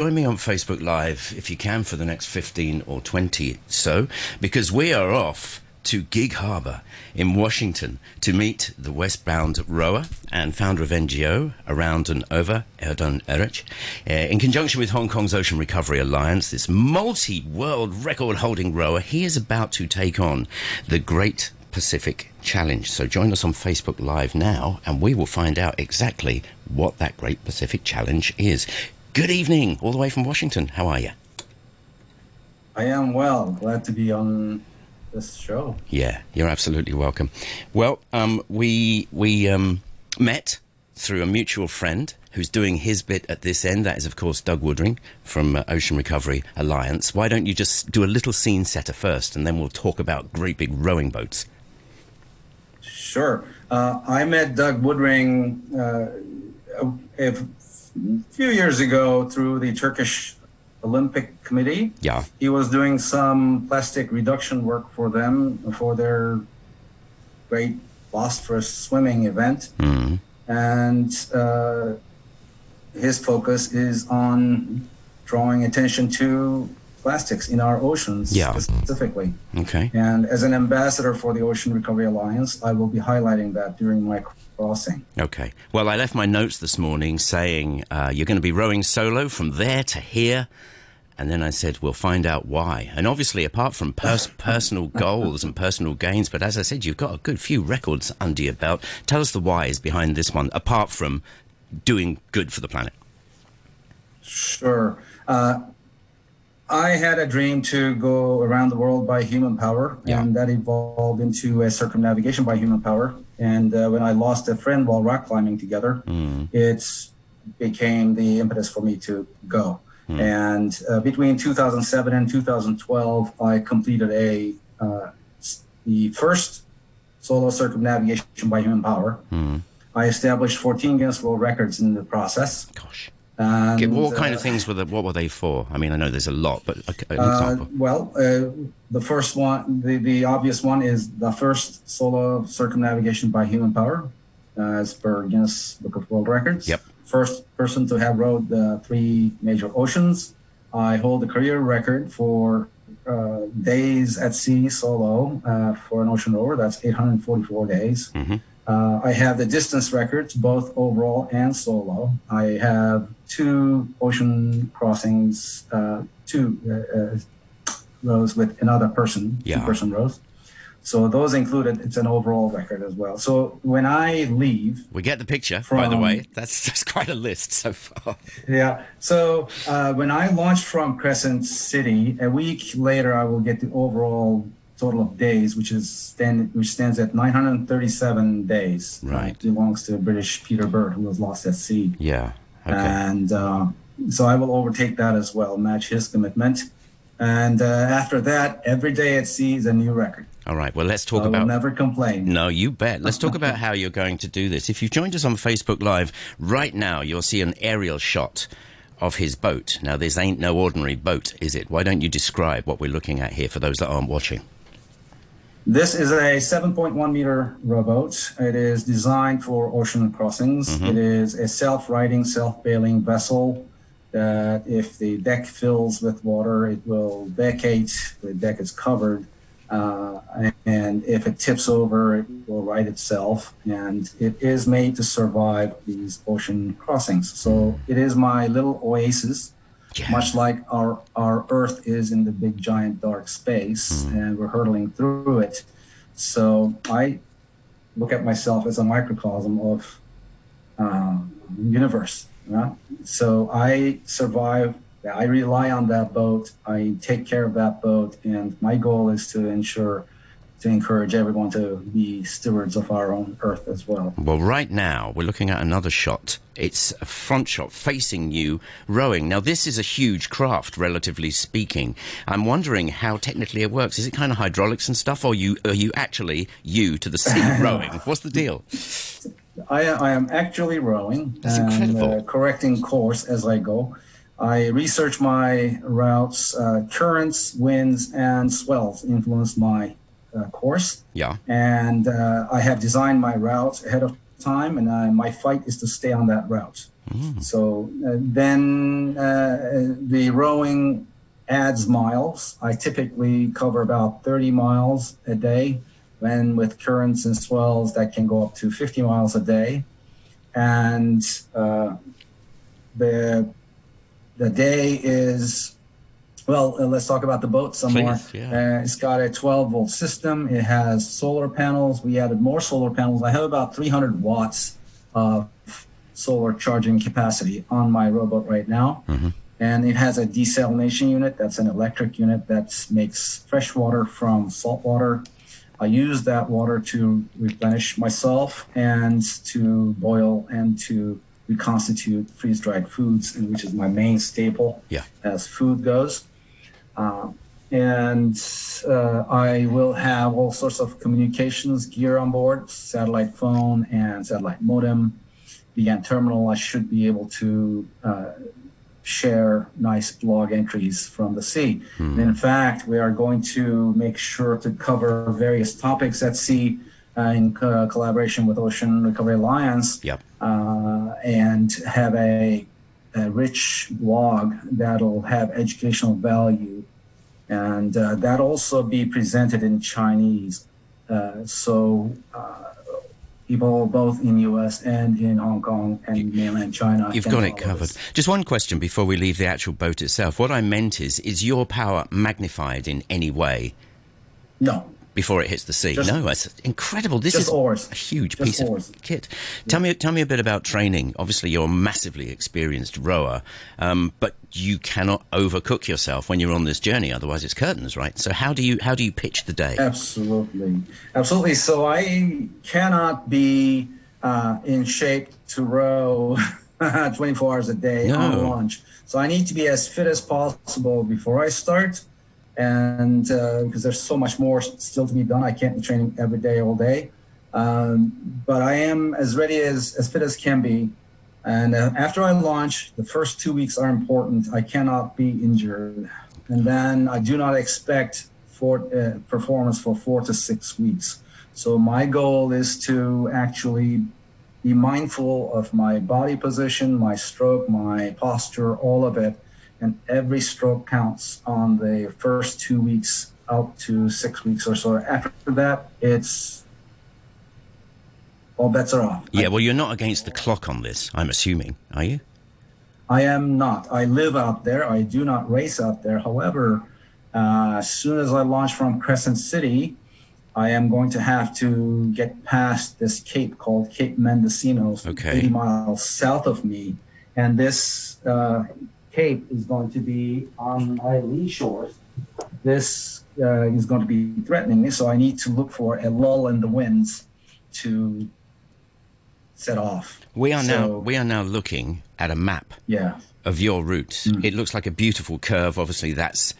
Join me on Facebook Live if you can for the next 15 or 20 so, because we are off to Gig Harbor in Washington to meet the westbound rower and founder of NGO Around and Over, Erden Eruç, uh, in conjunction with Hong Kong's Ocean Recovery Alliance, this multi world record holding rower. He is about to take on the Great Pacific Challenge. So join us on Facebook Live now, and we will find out exactly what that Great Pacific Challenge is. Good evening, all the way from Washington. How are you? I am well. Glad to be on this show. Yeah, you're absolutely welcome. Well, um, we we um, met through a mutual friend who's doing his bit at this end. That is, of course, Doug Woodring from uh, Ocean Recovery Alliance. Why don't you just do a little scene setter first, and then we'll talk about great big rowing boats. Sure. Uh, I met Doug Woodring uh, a, a few years ago through the Turkish Olympic Committee. Yeah. He was doing some plastic reduction work for them for their great Bosphorus swimming event. Mm. And uh, his focus is on drawing attention to plastics in our oceans yeah. specifically. Okay. And as an ambassador for the Ocean Recovery Alliance, I will be highlighting that during my crossing. Okay. Well, I left my notes this morning saying uh, you're going to be rowing solo from there to here. And then I said, we'll find out why. And obviously, apart from pers- personal goals and personal gains, but as I said, you've got a good few records under your belt. Tell us the whys behind this one, apart from doing good for the planet. Sure. Uh, I had a dream to go around the world by human power, Yeah. and that evolved into a circumnavigation by human power. And uh, when I lost a friend while rock climbing together, it became the impetus for me to go. And uh, between 2007 and 2012, I completed a uh, the first solo circumnavigation by human power. I established 14 Guinness World Records in the process. Gosh. And, what kind uh, of things were the, what were they for? I mean, I know there's a lot, but an Uh, example. well, uh, the first one, the, the obvious one is the first solo circumnavigation by human power, uh, as per Guinness Book of World Records. Yep. First person to have rowed the three major oceans. I hold the career record for uh, days at sea solo uh, for an ocean rower. That's 844 days. Mhm. Uh, I have the distance records, both overall and solo. I have two ocean crossings, uh, two uh, uh, rows with another person, Yeah. two person rows. So those included, it's an overall record as well. So when I leave, We get the picture, by the way. That's, that's quite a list so far. yeah. So uh, when I launched from Crescent City, a week later, I will get the overall total of days, which is stand, which stands at 937 days. Right. It belongs to British Peter Bird, who was lost at sea. Yeah. Okay. And uh, so I will overtake that as well, match his commitment. And uh, after that, every day at sea is a new record. All right. Well, let's talk I about never complain. No, you bet. Let's talk about how you're going to do this. If you've joined us on Facebook Live right now, you'll see an aerial shot of his boat. Now, this ain't no ordinary boat, is it? Why don't you describe what we're looking at here for those that aren't watching? This is a 7.1 meter rowboat. It is designed for ocean crossings. It is a self-righting, self-bailing vessel that if the deck fills with water, it will vacate. The deck is covered. Uh, and if it tips over, it will right itself. And it is made to survive these ocean crossings. So it is my little oasis Yeah. much like our our Earth is in the big giant dark space, and we're hurtling through it. So I look at myself as a microcosm of um, universe. Right? So I survive. I rely on that boat. I take care of that boat, and my goal is to ensure to encourage everyone to be stewards of our own Earth as well. Well, right now, we're looking at another shot. It's a front shot facing you rowing. Now, this is a huge craft, relatively speaking. I'm wondering how technically it works. Is it kind of hydraulics and stuff, or you, are you actually you to the sea rowing? What's the deal? I, I am actually rowing That's and incredible. Uh, correcting course as I go. I research my routes. Uh, currents, winds, and swells influence my course, Yeah. and uh, I have designed my route ahead of time. And uh, my fight is to stay on that route. Mm. So uh, then uh, the rowing adds miles. I typically cover about 30 miles a day, and with currents and swells, that can go up to 50 miles a day. And uh, the the day is well. Uh, let's talk about the boat some Please, more. yeah. Uh, it's got a 12 volt system. It has solar panels. We added more solar panels. I have about 300 watts of solar charging capacity on my robot right now. Mm-hmm. And it has a desalination unit. That's an electric unit that makes fresh water from salt water. I use that water to replenish myself and to boil and to reconstitute freeze dried foods, which is my main staple Yeah. as food goes. Uh, and uh, I will have all sorts of communications gear on board satellite phone and satellite modem. The end terminal, I should be able to uh, share nice blog entries from the sea. And in fact, we are going to make sure to cover various topics at sea uh, in co- collaboration with Ocean Recovery Alliance Yep. uh, and have a, a rich blog that'll have educational value. And uh, that also be presented in Chinese. Uh, so uh, people both in US and in Hong Kong and mainland China. You've got it covered. this. Just one question before we leave the actual boat itself. What I meant is, is your power magnified in any way No, before it hits the sea? Just- no, it's incredible. This is oars. a huge Just piece oars. of kit. Tell me, tell me a bit about training. Obviously, you're a massively experienced rower, um, but you cannot overcook yourself when you're on this journey. Otherwise, it's curtains, right? So how do you how do you pitch the day? Absolutely, absolutely. So I cannot be uh, in shape to row 24 hours a day No. on launch. So I need to be as fit as possible before I start, and uh, because there's so much more still to be done, I can't be training every day all day. Um, but I am as ready as as fit as can be. And uh, after I launch, the first two weeks are important. I cannot be injured, and then I do not expect for uh, performance for four to six weeks. So my goal is to actually be mindful of my body position, my stroke, my posture, all of it, and every stroke counts on the first two weeks out to six weeks or so. After that, it's all bets are off. Yeah, well, you're not against the clock on this. I'm assuming, are you? I am not. I live out there. I do not race out there. However, uh, as soon as I launch from Crescent City, I am going to have to get past this cape called Cape Mendocino, Okay. 80 miles south of me. And this uh, cape is going to be on my lee shores. This uh, is going to be threatening me, so I need to look for a lull in the winds to set off. We are now we are now looking at a map Yeah. of your route. It looks like a beautiful curve. Obviously, that's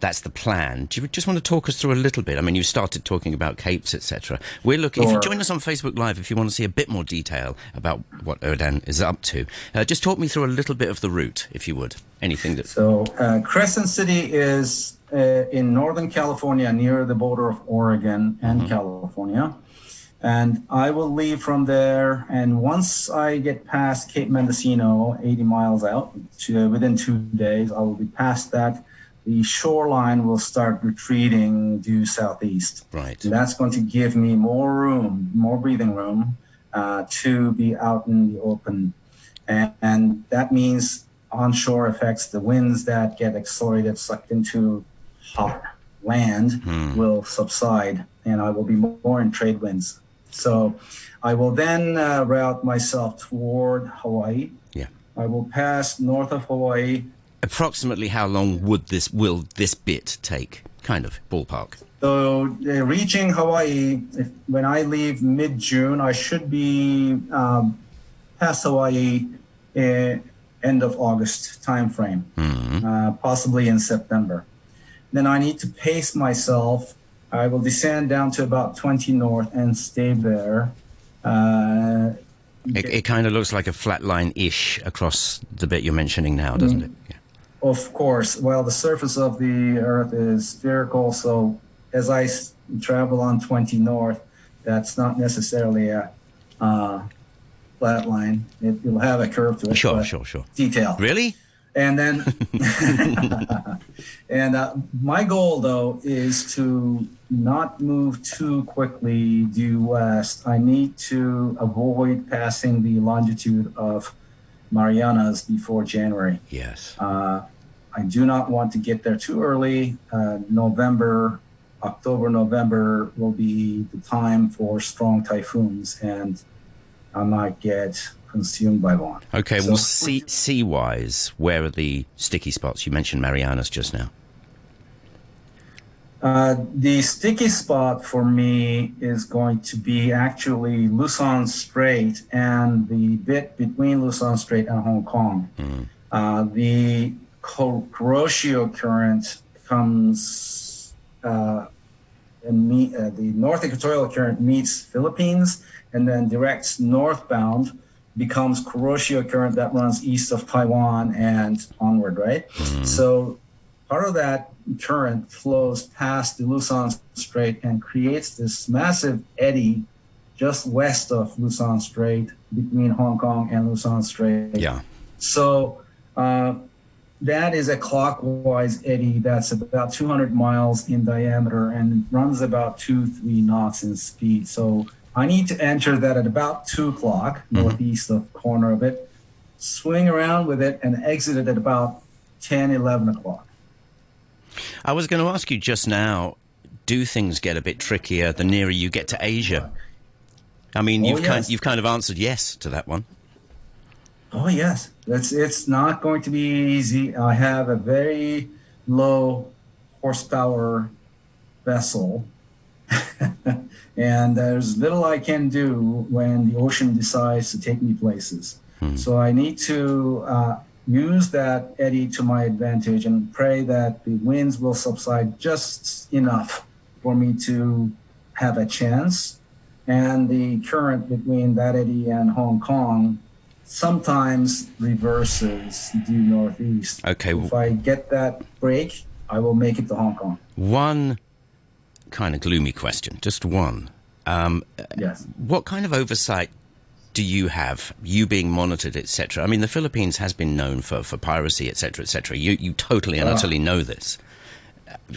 that's the plan. Do you just want to talk us through a little bit? I mean, you started talking about capes, etc. We're looking. If you join us on Facebook Live, if you want to see a bit more detail about what Erden is up to, uh, just talk me through a little bit of the route, if you would. Anything that. So uh, Crescent City is uh, in Northern California, near the border of Oregon and California. And I will leave from there. And once I get past Cape Mendocino, 80 miles out, to, within two days, I will be past that. The shoreline will start retreating due southeast. Right. And that's going to give me more room, more breathing room uh, to be out in the open. And, and that means onshore effects, the winds that get accelerated, sucked into hot land will subside, and I will be more in trade winds. So I will then uh, route myself toward Hawaii. Yeah. I will pass north of Hawaii Approximately how long would this will this bit take? Kind of ballpark. So uh, reaching Hawaii, if, when I leave mid June, I should be um, past Hawaii uh, end of August timeframe, uh, possibly in September. Then I need to pace myself. I will descend down to about 20 north and stay there. Uh, It, it kind of looks like a flat line ish across the bit you're mentioning now, doesn't it? Of course. Well, the surface of the Earth is spherical, so as I s- travel on 20 north, that's not necessarily a uh, flat line. It, will have a curve to it. Sure, sure, sure. Detail. Really? And then, and uh, my goal though is to not move too quickly due west. I need to avoid passing the longitude of Marianas before January. Yes. Uh, I do not want to get there too early. Uh, November, October, November will be the time for strong typhoons, and I might get consumed by one. Okay, so, well, sea, sea wise, where are the sticky spots? You mentioned Marianas just now. Uh, the sticky spot for me is going to be actually Luzon Strait and the bit between Luzon Strait and Hong Kong. Mm. Uh, the Kuroshio current comes, uh, meet, uh, the North Equatorial current meets Philippines and then directs northbound becomes Kuroshio current that runs east of Taiwan and onward, right? Mm-hmm. So part of that current flows past the Luzon Strait and creates this massive eddy just west of Luzon Strait between Hong Kong and Luzon Strait. Yeah. So uh, that is a clockwise eddy that's about 200 miles in diameter and runs about two, three knots in speed. So I need to enter that at about two o'clock, mm-hmm. northeast of corner of it, swing around with it, and exit it at about 10, 11 o'clock. I was going to ask you just now do things get a bit trickier the nearer you get to Asia? I mean, oh, you've, yes. kind, you've kind of answered yes to that one. Oh, yes. It's, it's not going to be easy. I have a very low horsepower vessel and there's little I can do when the ocean decides to take me places. Hmm. So I need to uh, use that eddy to my advantage and pray that the winds will subside just enough for me to have a chance. And the current between that eddy and Hong Kong sometimes reverses due northeast. Okay. If I get that break, I will make it to Hong Kong. One kind of gloomy question, just one. Um, yes. What kind of oversight do you have, you being monitored, etc.? I mean, the Philippines has been known for, for piracy, etc., etc. You you totally and uh, utterly know this.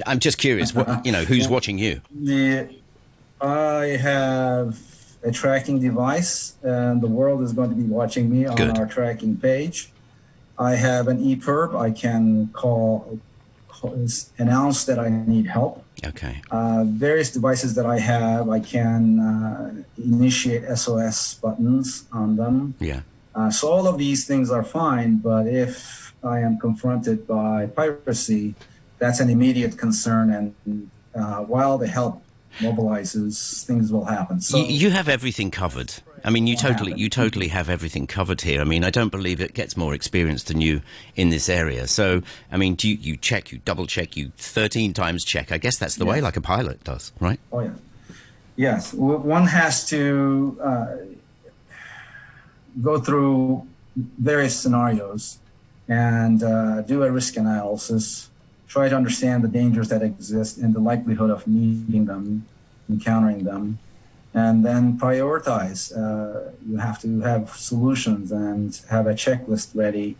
I'm just curious, what you know, who's watching you? I have a tracking device, and the world is going to be watching me on Good. our tracking page. I have an EPIRB. I can call, call announce that I need help. Okay. Uh, various devices that I have, I can uh, initiate SOS buttons on them. Yeah. Uh, so all of these things are fine, but if I am confronted by piracy, that's an immediate concern. And uh, while the help mobilizes, things will happen. So you, you have everything covered. I mean, you totally, you totally have everything covered here. I mean, I don't believe it gets more experience than you in this area. So, I mean, do you, you check, you double check, you 13 times check. I guess that's the yes. way like a pilot does, right? Oh, yeah. Yes. One has to uh, go through various scenarios and uh, do a risk analysis, try to understand the dangers that exist and the likelihood of meeting them, encountering them and then prioritize. Uh, you have to have solutions and have a checklist ready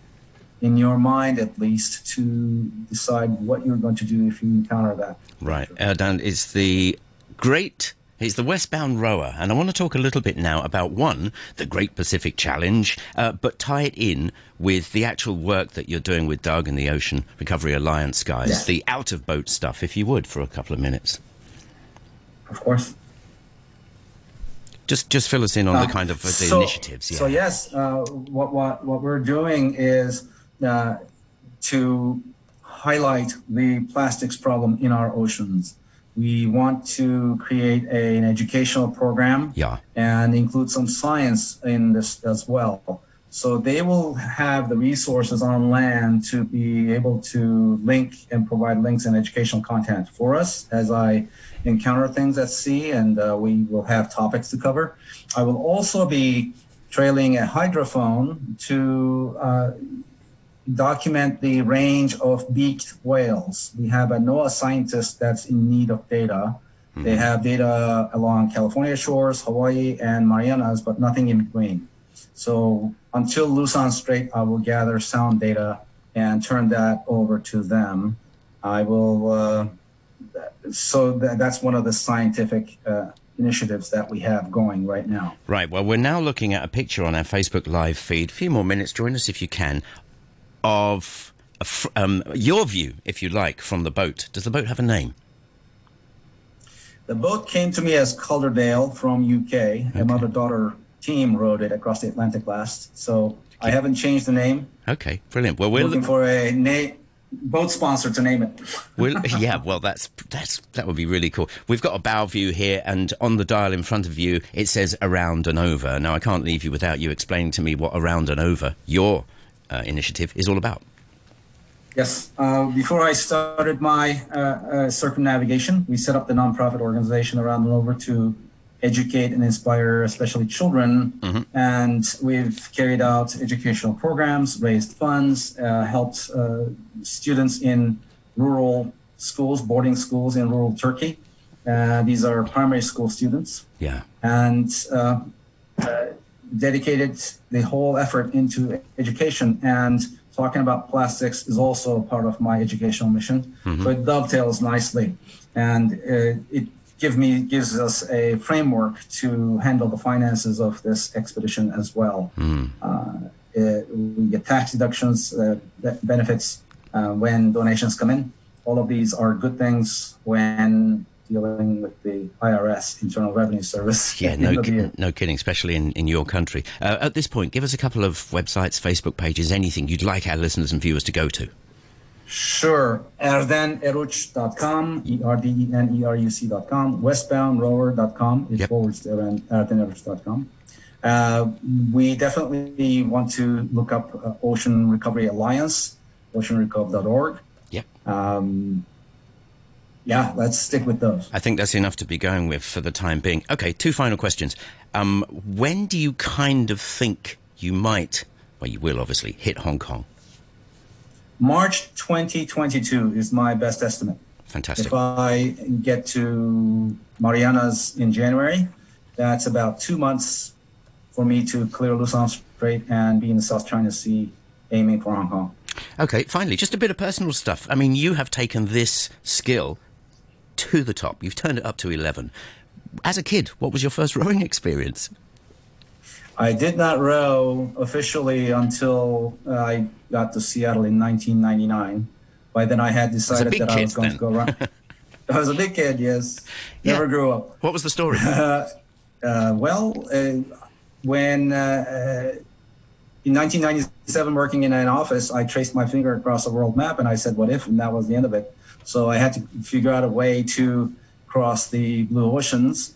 in your mind, at least, to decide what you're going to do if you encounter that. Right. Erden is the great. He's the westbound rower, and I want to talk a little bit now about one, the Great Pacific Challenge, uh, but tie it in with the actual work that you're doing with Doug and the Ocean Recovery Alliance guys, yeah. the out of boat stuff, if you would, for a couple of minutes. Of course. Just just fill us in on uh, the kind of uh, the so, initiatives. Yeah. So yes, uh, what what what we're doing is uh, to highlight the plastics problem in our oceans. We want to create a, an educational program yeah. and include some science in this as well. So they will have the resources on land to be able to link and provide links and educational content for us as I encounter things at sea, and uh, we will have topics to cover. I will also be trailing a hydrophone to uh, document the range of beaked whales. We have a NOAA scientist that's in need of data. Mm-hmm. They have data along California shores, Hawaii, and Marianas, but nothing in between. So until Luzon Strait, I will gather sound data and turn that over to them. I will. Uh, so th- that's one of the scientific uh, initiatives that we have going right now. Right. Well, we're now looking at a picture on our Facebook Live feed. A few more minutes. Join us if you can. Of fr- um, your view, if you like, from the boat. Does the boat have a name? The boat came to me as Calderdale from UK. Okay. A mother-daughter team rowed it across the Atlantic last. So I haven't changed the name. Okay, brilliant. Well, we're looking for a name boat sponsor to name it. well, yeah, well, that's that's that would be really cool. We've got a bow view here, and on the dial in front of you, it says around and over. Now, I can't leave you without you explaining to me what around and over your uh, initiative is all about. Yes. Uh, before I started my uh, uh circumnavigation, we set up the nonprofit organization around and over to educate and inspire, especially children. Mm-hmm. And we've carried out educational programs, raised funds, uh, helped uh, students in rural schools, boarding schools in rural Turkey. Uh, these are primary school students. Yeah. And uh, uh, dedicated the whole effort into education. And talking about plastics is also part of my educational mission. Mm-hmm. So it dovetails nicely. And uh, it give me gives us a framework to handle the finances of this expedition as well. Mm. Uh, it, we get tax deductions, uh, benefits uh, when donations come in. All of these are good things when dealing with the IRS, Internal Revenue Service. Yeah, no, ki- no kidding, especially in, in your country. Uh, at this point, give us a couple of websites, Facebook pages, anything you'd like our listeners and viewers to go to. Sure. ErdenEruç.com, E-R-D-E-N-E-R-U-C.com, westboundrower.com, it yep. forwards to ErdenEruç.com. Uh, we definitely want to look up uh, Ocean Recovery Alliance, oceanrecover.org. Yep. Um, yeah, let's stick with those. I think that's enough to be going with for the time being. Okay, two final questions. Um, when do you kind of think you might, well, you will obviously, hit Hong Kong? March 2022 is my best estimate. Fantastic. If I get to Marianas in January, that's about two months for me to clear Luzon Strait and be in the South China Sea aiming for Hong Kong. Okay, finally, just a bit of personal stuff. I mean, you have taken this skill to the top. You've turned it up to 11. As a kid, what was your first rowing experience? I did not row officially until uh, I got to Seattle in 1999. By then, I had decided that I was going then. to go around. I was a big kid, yes. Yeah. Never grew up. What was the story? Uh, well, uh, when uh, in 1997, working in an office, I traced my finger across a world map and I said, "What if?" And that was the end of it. So I had to figure out a way to cross the blue oceans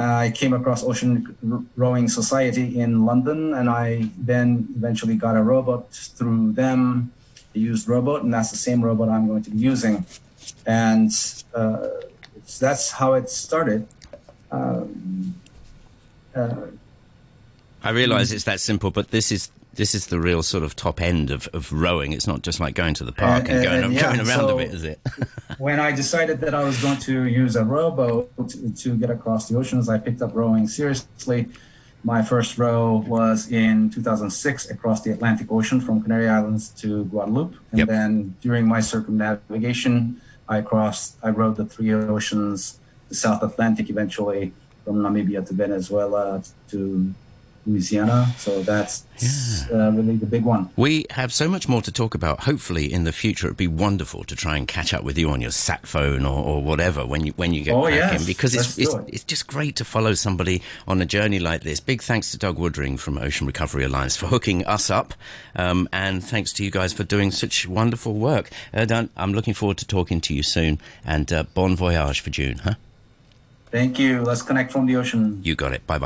I came across Ocean Rowing Society in London, and I then eventually got a robot through them. a used robot, and that's the same robot I'm going to be using. And uh, that's how it started. Um, uh, I realize it's that simple, but this is this is the real sort of top end of, of rowing. It's not just like going to the park and, and going, and, yeah, going around so a bit, is it? when I decided that I was going to use a rowboat to, to get across the oceans, I picked up rowing seriously. My first row was in 2006 across the Atlantic Ocean from Canary Islands to Guadeloupe. And yep. then during my circumnavigation, I crossed, I rode the three oceans, the South Atlantic eventually from Namibia to Venezuela to Louisiana. So that's yeah. uh, really the big one. We have so much more to talk about. Hopefully, in the future, it'd be wonderful to try and catch up with you on your sat phone or, or whatever when you when you get oh, back yes. in because it's it's, it. it's, just great to follow somebody on a journey like this. Big thanks to Doug Woodring from Ocean Recovery Alliance for hooking us up, um, and thanks to you guys for doing such wonderful work. Uh, I'm looking forward to talking to you soon, and uh, bon voyage for June, huh? Thank you. Let's connect from the ocean. You got it. Bye bye.